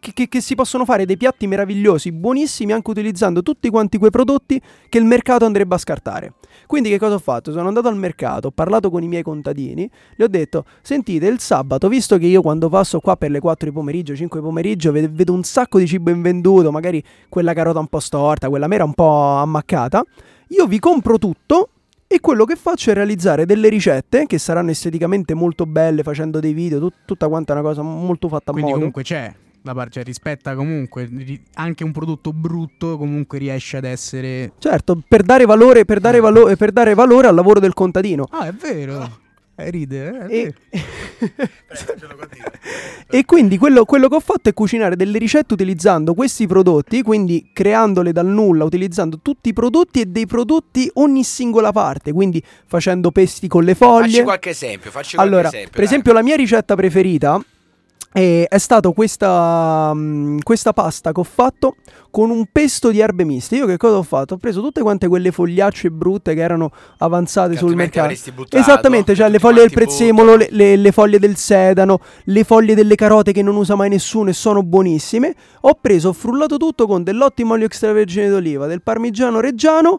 che, che- che si possono fare dei piatti meravigliosi, buonissimi, anche utilizzando tutti quanti quei prodotti che il mercato andrebbe a scartare. Quindi che cosa ho fatto? Sono andato al mercato, ho parlato con i miei contadini, gli ho detto, sentite, il sabato, visto che io quando passo qua per le 4 di pomeriggio, 5 di pomeriggio, ved- vedo un sacco di cibo invenduto, magari quella carota un po' storta, quella mera un po' ammaccata, io vi compro tutto e quello che faccio è realizzare delle ricette che saranno esteticamente molto belle, facendo dei video, tut- tutta quanta una cosa molto fatta a Quindi modo. comunque c'è. Da parte, cioè, rispetta comunque anche un prodotto brutto comunque riesce ad essere Certo, per dare valore, per dare valo- per dare valore al lavoro del contadino. Ah, è vero. Eh, ride, eh, è E, vero. e quindi quello, quello che ho fatto è cucinare delle ricette utilizzando questi prodotti, quindi creandole dal nulla, utilizzando tutti i prodotti e dei prodotti ogni singola parte, quindi facendo pesti con le foglie. Facci qualche esempio, facci qualche Allora, esempio. per dai. esempio, la mia ricetta preferita è, è stata questa, mm, questa pasta che ho fatto con un pesto di erbe miste. Io che cosa ho fatto? Ho preso tutte quante quelle fogliacce brutte che erano avanzate Che sul mercato. Esattamente, cioè le foglie del prezzemolo, le, le- le foglie del sedano, le foglie delle carote che non usa mai nessuno e sono buonissime. Ho preso, ho frullato tutto con dell'ottimo olio extravergine d'oliva, del parmigiano reggiano,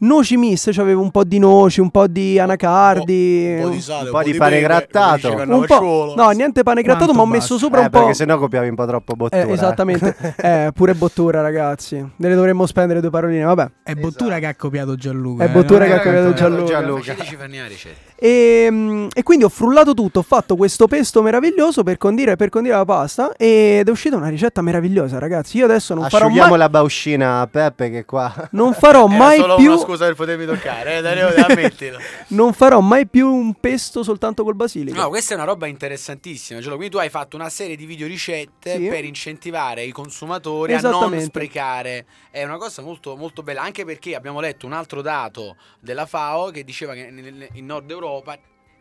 noci miste, cioè avevo un po' di noci, un po' di anacardi. un po' di sale, un po' di pane grattato. un po', no, niente pane grattato, Quanto ma ho basta? messo sopra Eh, un po'. perché sennò copiavi un po' troppo bottura. Eh, esattamente, eh, pure bottura, ragazzi. Ne dovremmo spendere due paroline, vabbè. È Bottura che ha copiato Gianluca. È eh, Bottura no? che ha copiato Eh, Gianluca. Gianluca. E, mm, e quindi ho frullato tutto, ho fatto questo pesto meraviglioso per condire, per condire la pasta ed è uscita una ricetta meravigliosa, ragazzi. Io adesso non farò mai, la bauscina a Peppe che qua... non farò Era mai solo più una scusa per potermi toccare, eh, Dario, ammettilo. non farò mai più un pesto soltanto col basilico. No, questa è una roba interessantissima. Giolo. Quindi tu hai fatto una serie di video ricette Sì. per incentivare i consumatori a non sprecare. È una cosa molto, molto bella, anche perché abbiamo letto un altro dato della FAO che diceva che in Nord Europa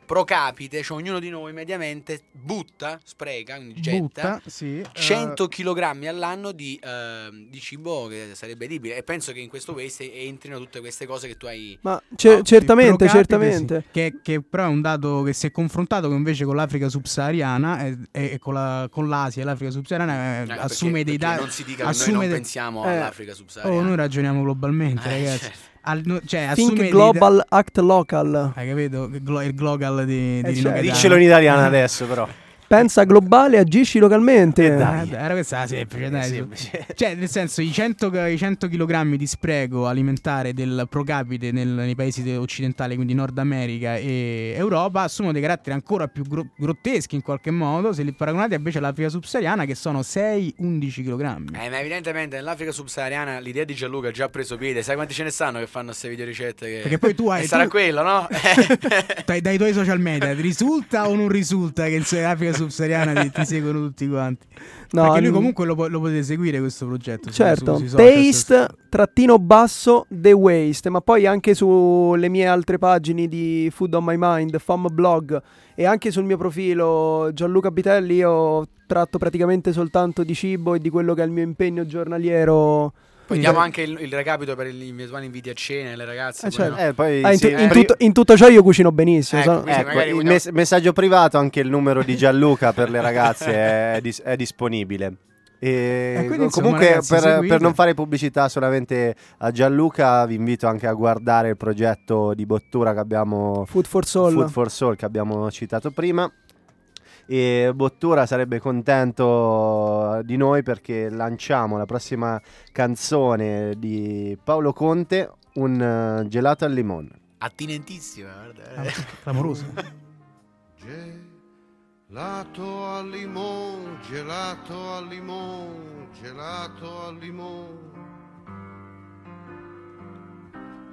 pro capite, cioè ognuno di noi mediamente butta, spreca, quindi getta Butta, sì. eh, 100 kg all'anno di, ehm, di cibo che sarebbe edibile e penso che in questo waste entrino tutte queste cose che tu hai Ma ce- sì, certamente, capite, certamente. sì. Che, che però è un dato che si è confrontato con- invece con l'Africa subsahariana e, e con, la- con l'Asia e l'Africa subsahariana eh, Eh, perché- assume dei perché dati. non si dica che noi non de- pensiamo Eh. all'Africa Oh, subsahariana noi ragioniamo globalmente, Eh, ragazzi. certo. Al- cioè, Think global, act local. Hai capito? Il global di, di Eh, Rino cioè, Gaetano. Diccelo in italiano adesso però. Pensa globale, agisci localmente. Eh, dai. Eh, era questa la semplice, dai. Eh, su. semplice. Cioè, nel senso, i 100, i 100 kg di spreco alimentare del pro capite nel- nei paesi de- occidentali, quindi Nord America e Europa, assumono dei caratteri ancora più gro- grotteschi in qualche modo, se li paragonati invece all'Africa subsahariana, che sono 6-11 kg. Eh, ma evidentemente nell'Africa subsahariana l'idea di Gianluca ha già preso piede. Sai quanti ce ne stanno che fanno queste videoricette? Che... Perché poi tu hai- E sarà tu- quello, no? Dai, dai tuoi social media, risulta o non risulta che in Africa subsahariana ti, ti seguono tutti quanti? No, Perché lui comunque lo, lo potete seguire questo progetto. Certo, su- taste trattino basso The Waste, ma poi anche sulle mie altre pagine di Food on My Mind, FOM Blog e anche sul mio profilo Gianluca Bitelli io tratto praticamente soltanto di cibo e di quello che è il mio impegno giornaliero. Poi diamo anche il, il recapito per gli eventuali inviti a cena, le ragazze. Eh, certo. no? Eh, poi Ah, in, sì, tu- in tutto, in tutto ciò io cucino benissimo. Ecco, quindi Ecco, il vogliamo- mes- messaggio privato, anche il numero di Gianluca per le ragazze è, dis- è disponibile. E Eh, quindi, insomma, comunque, ragazzi, per, per non fare pubblicità solamente a Gianluca, vi invito anche a guardare il progetto di Bottura che abbiamo Food for Soul. Food for Soul che abbiamo citato prima. E Bottura sarebbe contento di noi perché lanciamo la prossima canzone di Paolo Conte, un eh, gelato al limone. Attinentissima, guarda. Ah, Clamoroso. Gelato al limone, gelato al limone, gelato al limone.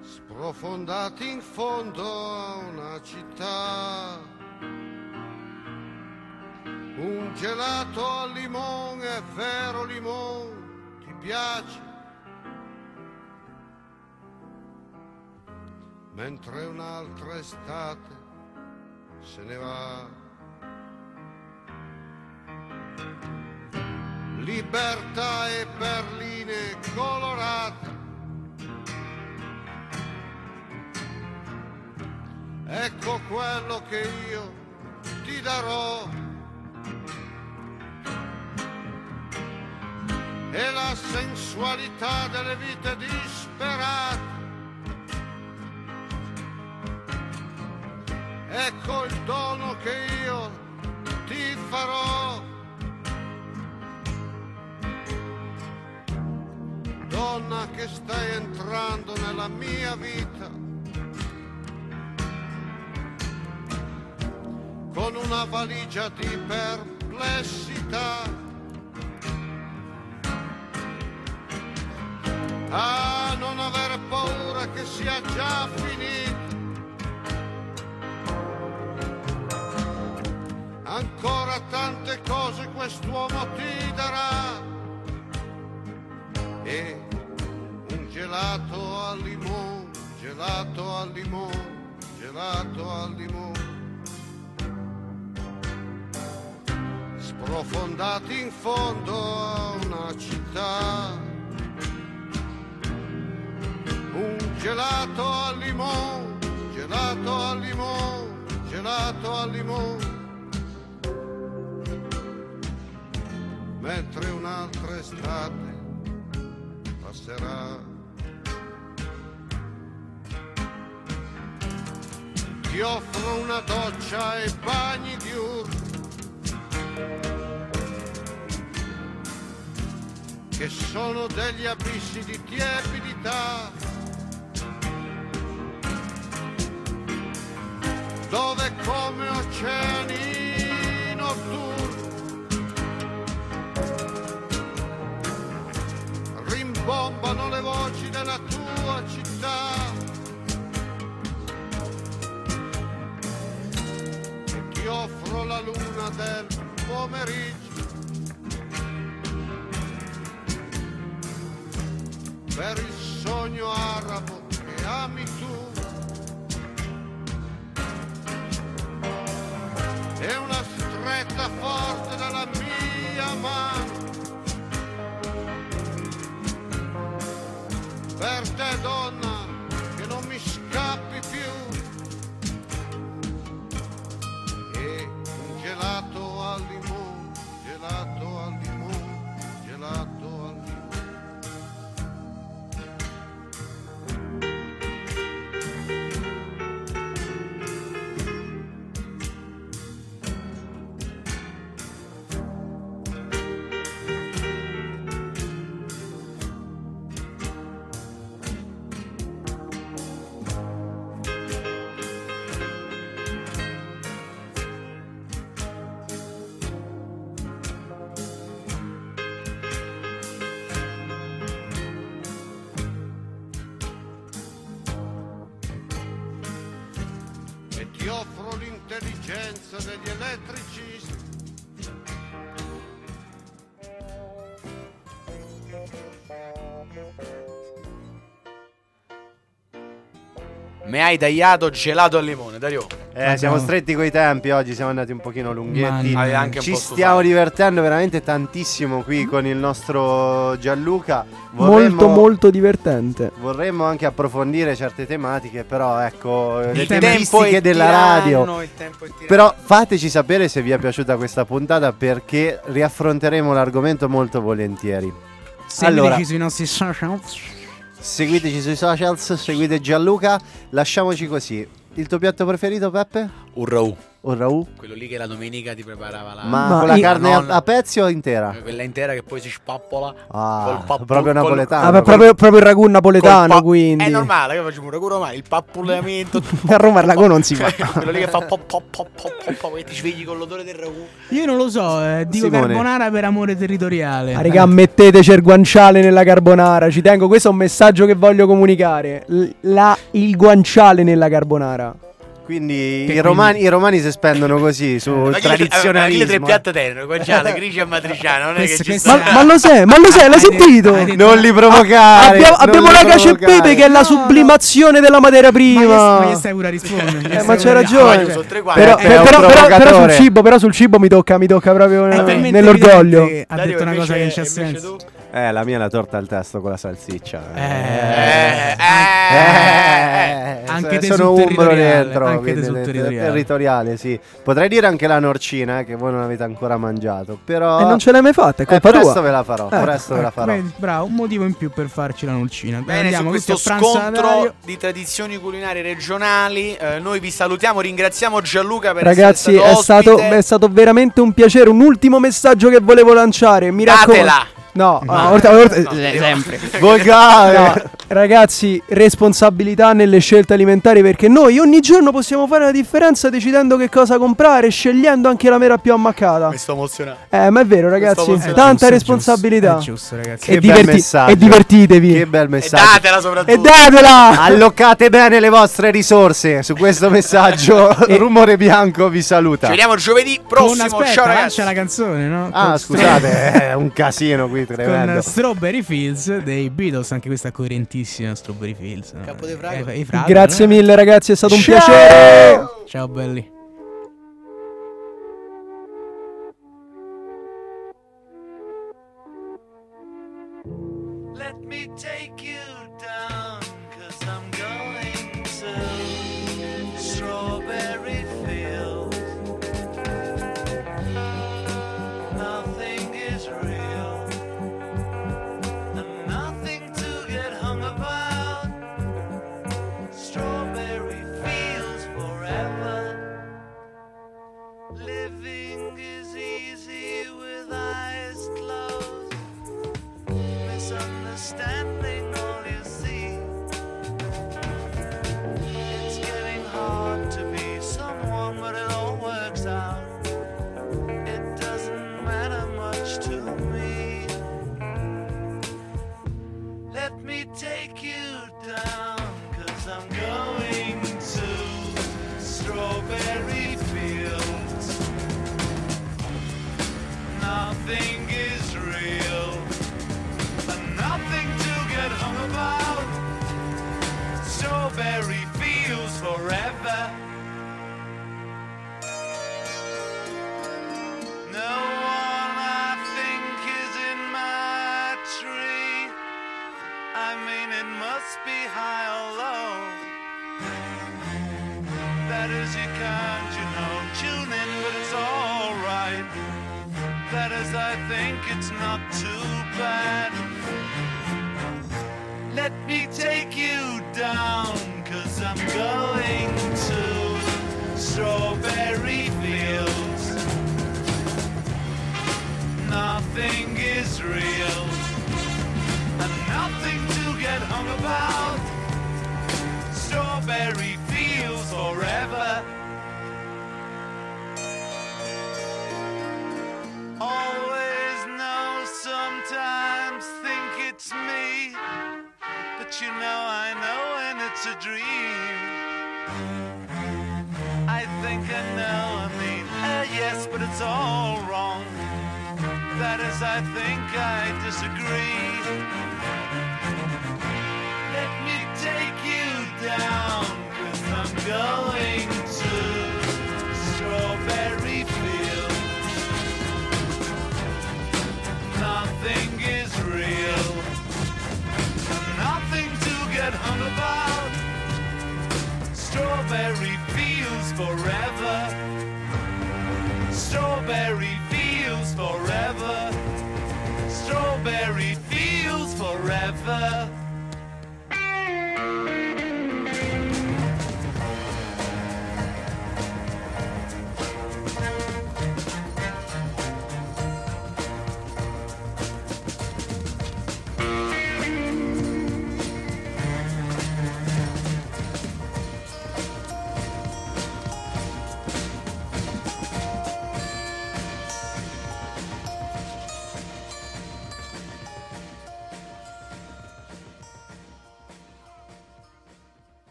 Sprofondati in fondo a una città. Un gelato al limone, vero limone, ti piace? Mentre un'altra estate se ne va. Libertà e perline colorate. Ecco quello che io ti darò. E la sensualità delle vite disperate. Ecco il dono che io ti farò. Donna che stai entrando nella mia vita. Con una valigia di perplessità. Ah, non avere paura che sia già finito. Ancora tante cose quest'uomo ti darà. E un gelato al limone, gelato al limone, gelato al limone. Sprofondati in fondo a una città. Un gelato al limone, gelato al limone, gelato al limone. mentre un'altra estate passerà. Ti offro una doccia e bagni diurni che sono degli abissi di tiepidità dove come oceani notturni rimbombano le voci della tua città. E ti offro la luna del pomeriggio. Per il sogno arabo che ami. Hai tagliato gelato al limone, Dario. Eh, siamo stretti coi tempi oggi, siamo andati un pochino lunghetti. Un Ci stiamo divertendo veramente tantissimo qui con il nostro Gianluca. Molto molto divertente. Vorremmo anche approfondire certe tematiche, però ecco, le Il tempistiche tempo è della tiranno, radio. Però fateci sapere se vi è piaciuta questa puntata perché riaffronteremo l'argomento molto volentieri. Seguiteci Allora. sui nostri social. Seguiteci sui socials, seguite Gianluca, lasciamoci così. Il tuo piatto preferito, Peppe? un raù. Un raù? Quello lì che la domenica ti preparava la Ma, Ma con la io- carne la a, pezzi o intera? quella intera che poi si spappola. Ah, pappu- proprio col- napoletano. Ah, beh, proprio, proprio il ragù napoletano, pa- quindi. È normale, che facciamo un ragù romano, il pappulamento. A Roma il ragù non si fa. Quello lì che fa pop pop pop pop pop e ti svegli con l'odore del ragù. Io non lo so, eh, dico Simone. carbonara per amore territoriale. Ah, raga, metteteci il guanciale nella carbonara. Ci tengo, questo è un messaggio che voglio comunicare. La- il guanciale nella carbonara. Quindi, i, romani, i romani si spendono così sul Ma le- eh, chi le tre tradizionalismo. piatte tenero, guanciale, grigia e matriciano, non è che ci sta. Ma, ma lo sai, ma lo sai, l'hai sentito? Non li provocare. Abbiamo, non abbiamo li la cacio e pepe che è la sublimazione della materia Ma prima. ma gli stai pure a rispondere. Eh, ma a- ragione. Ah. Però, Eh, sul cibo, però sul cibo mi tocca, mi tocca proprio eh, nell'orgoglio. Ha detto una cosa che non invece senso. Eh, la mia è la torta al testo con la salsiccia. Eh, Eh, Anche te sono sul umbro territoriale, dentro, anche te quindi sul te- territoriale. territoriale, sì. Potrei dire anche la norcina, eh, che voi non avete ancora mangiato, però E non ce l'hai mai fatta, è eh, colpa presto tua. ve la farò, Eh, presto ve la farò. Bravo, un motivo in più per farci la nulcina. Bene, Andiamo questo scontro di tradizioni culinarie regionali, eh, noi vi salutiamo, ringraziamo Gianluca per Ragazzi, essere è stato ospite. è stato veramente un piacere. Un ultimo messaggio che volevo lanciare. Mi raccomando. Datela! No, ah, orta- orta- No, sempre. Volgare! No, ragazzi, responsabilità nelle scelte alimentari perché noi ogni giorno possiamo fare la differenza decidendo che cosa comprare, scegliendo anche la mera più ammaccata. Mi sto emozionando. Eh, ma è vero, ragazzi, tanta Giusto, è responsabilità. giusto, È giusto, ragazzi. E, Che bel diverti- messaggio. e divertitevi. Che bel E messaggio. datela soprattutto. E datela! Allocate bene le vostre risorse su questo messaggio. Rumore bianco vi saluta. Ci vediamo giovedì Con, prossimo. aspetta, Ciao ragazzi. lancia la canzone, no? Ah, Con scusate, è un casino qui Con tremendo. Strawberry Fields dei Beatles, anche questa coerentissima Strawberry Fields. no? Capo dei Frago. Eh, Frago, Grazie no? mille, ragazzi, è stato un Ciao! piacere. Ciao belli. Let me take